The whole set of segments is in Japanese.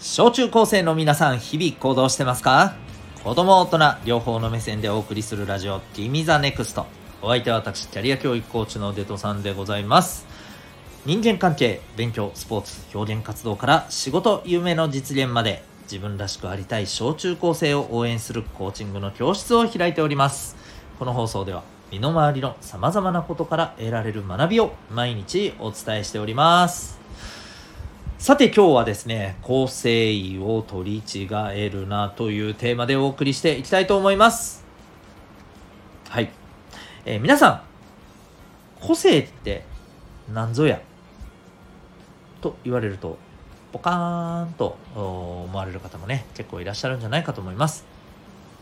小中高生の皆さん、日々行動してますか？子供大人両方の目線でお送りするラジオ、ティミザネクスト。お相手は私、キャリア教育コーチのデトさんでございます。人間関係、勉強、スポーツ、表現活動から仕事、夢の実現まで、自分らしくありたい小中高生を応援するコーチングの教室を開いております。この放送では、身の回りの様々なことから得られる学びを毎日お伝えしております。さて今日はですね、構成意を取り違えるなというテーマでお送りしていきたいと思います。はい。えー皆さん、個性って何ぞや？と言われると、ポカーンと思われる方もね、結構いらっしゃるんじゃないかと思います。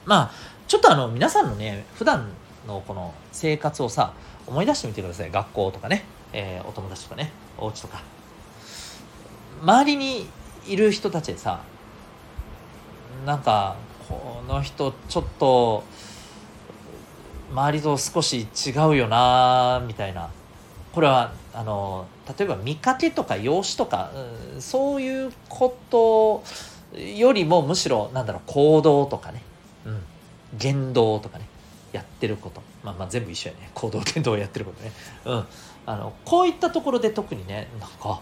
まあ、ちょっとあの、皆さんのね、普段のこの生活をさ、思い出してみてください。学校とかね、えーお友達とかね、お家とか。周りにいる人たちでさなんかこの人ちょっと周りと少し違うよなみたいな。これはあの例えば見かけとか容姿とか、うんそういうことよりもむしろなんだろう行動とかね、うん、言動とかね。やってること。まあまあ全部一緒やね。行動言動やってることね、うん、あのこういったところで特にねなんか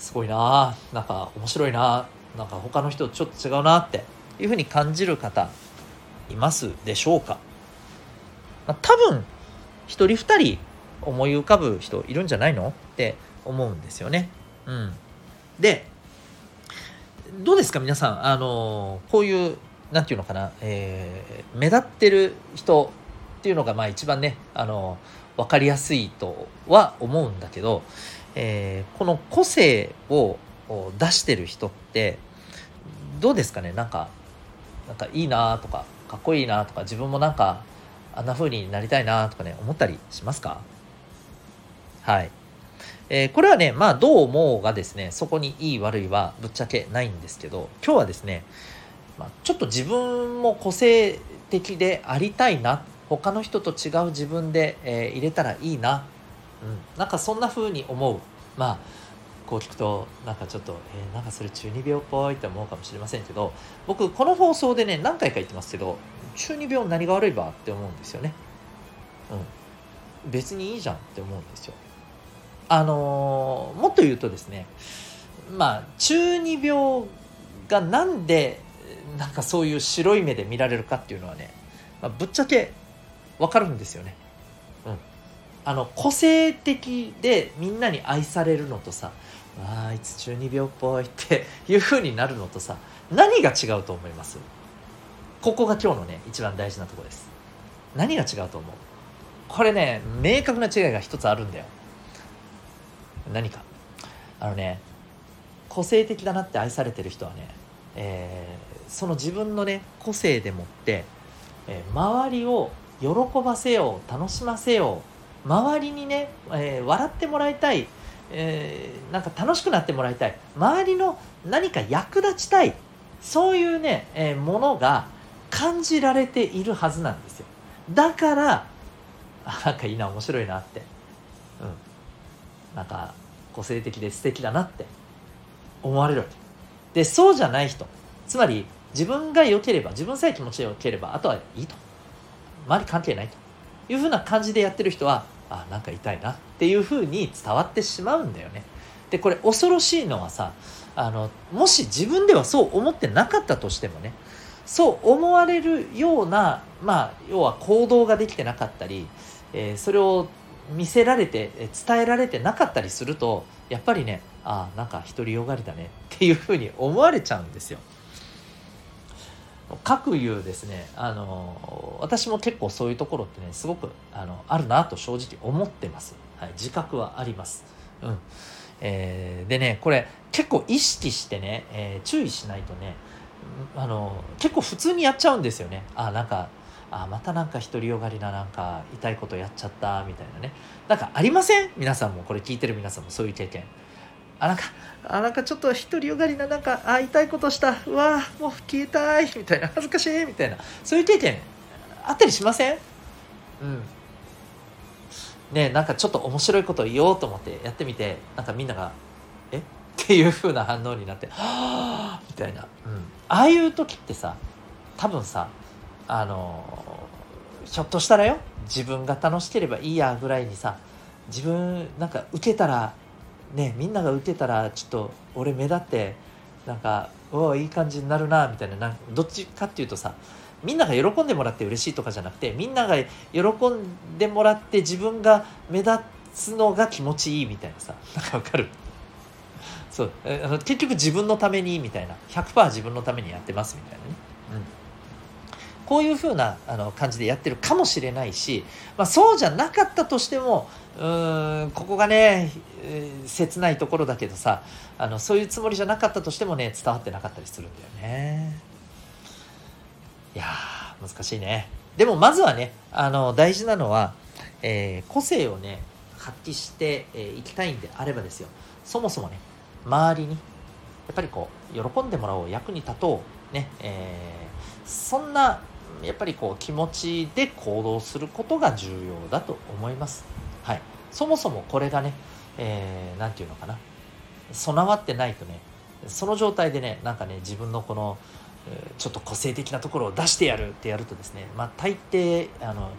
すごいな。なんか面白いな。なんか他の人とちょっと違うなっていうふうに感じる方いますでしょうか、まあ、多分一人二人思い浮かぶ人いるんじゃないの？って思うんですよね。うん、でどうですか皆さん？あのこういうなんていうのかな、えー目立ってる人っていうのがまあ一番ねあの分かりやすいとは思うんだけど、えーこの個性を出してる人ってどうですかね？なんかなんかいいなとかかっこいいなとか自分もなんかあんな風になりたいなとかね思ったりしますか？はい、えーこれはねまあどう思うがですねそこにいい悪いはぶっちゃけないんですけど今日はですね、まあ、ちょっと自分も個性的でありたいなっ他の人と違う自分で、えー入れたらいいな、うん、なんかそんな風に思うまあこう聞くとなんかちょっと、えーなんかそれ中二病っぽいって思うかもしれませんけど僕この放送でね何回か言ってますけど中二病何が悪いばって思うんですよね。うん、別にいいじゃんって思うんですよ。あのーもっと言うとですねまあ中二病がなんでなんかそういう白い目で見られるかっていうのはね、まあ、ぶっちゃけわかるんですよね。うん、あの個性的でみんなに愛されるのとさ「ああいつ中二病っぽい」って いう風になるのとさ何が違うと思います？ここが今日のね一番大事なとこです。何が違うと思う？これね明確な違いが一つあるんだよ。何か。あのね個性的だなって愛されてる人はね、えーその自分のね個性でもって、えー周りを喜ばせよう楽しませよう。周りにね、えー笑ってもらいたい、えーなんか楽しくなってもらいたい。周りの何か役立ちたい。そういうね、えーものが感じられているはずなんですよ。だからあなんかいいな面白いなって。うん。なんか個性的で素敵だなって。思われるわけ。でそうじゃない人。つまり自分が良ければ自分さえ気持ちよければあとはいいと。周り関係ないというふうな感じでやってる人はあなんか痛いなっていうふうに伝わってしまうんだよねでこれ恐ろしいのはさあのもし自分ではそう思ってなかったとしてもねそう思われるようなまあ要は行動ができてなかったり、えーそれを見せられてえ伝えられてなかったりするとやっぱりねあなんか独りよがりだねっていうふうに思われちゃうんですよ。各いうですねあの私も結構そういうところってねすごくあのあるなと正直思ってます、はい、自覚はあります、うん。えーでねこれ結構意識してね、えー注意しないとねあの結構普通にやっちゃうんですよね。あなんかあまたなんか独りよがりななんか痛いことやっちゃったみたいなね。なんかありません？皆さんも。これ聞いてる皆さんもそういう経験。あなんかあなんかちょっと独りよがりななんかあ痛いことした。うわもう消えたい。みたいな。恥ずかしい。みたいな。そういう経験。あったりしません？うん。ねなんかちょっと面白いことを言おうと思ってやってみてなんかみんなが「え？っ?」ていう風な反応になってはあみたいな、うん、ああいう時ってさ多分さあのひょっとしたらよ自分が楽しければいいやぐらいにさ自分なんか受けたらねみんなが受けたらちょっと俺目立ってなんかおおいい感じになるなみたいな。なんどっちかっていうとさみんなが喜んでもらって嬉しいとかじゃなくてみんなが喜んでもらって自分が目立つのが気持ちいいみたいなさ。なんかわかる？そう。あの結局自分のためにみたいな。100%自分のためにやってますみたいなね、うん、こういう風なあな感じでやってるかもしれないし、まあ、そうじゃなかったとしてもうんここがね、えー、切ないところだけどさあのそういうつもりじゃなかったとしてもね伝わってなかったりするんだよね。いや難しいね。でもまずはねあの大事なのは、えー、個性をね発揮してい、えー、きたいんであればですよ。そもそもね周りにやっぱりこう喜んでもらおう役に立とうね、えー、そんなやっぱりこう気持ちで行動することが重要だと思います。はい、そもそもこれがね何、えー、て言うのかな。備わってないとねその状態でねなんかね自分のこのちょっと個性的なところを出してやるってやるとですねまあ大抵あの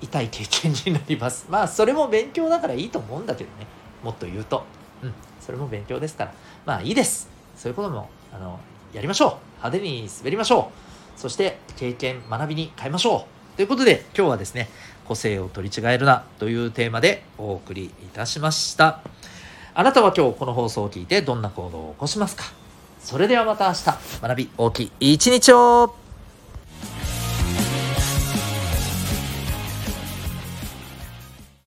痛い経験になります。まあそれも勉強だからいいと思うんだけどね。もっと言うと。うん。それも勉強ですから。まあいいです。そういうこともあのやりましょう。派手に滑りましょう。そして経験学びに変えましょう。ということで今日はですね個性を取り違えるなというテーマでお送りいたしました。あなたは今日この放送を聞いてどんな行動を起こしますか？それではまた明日。学び大きい一日を。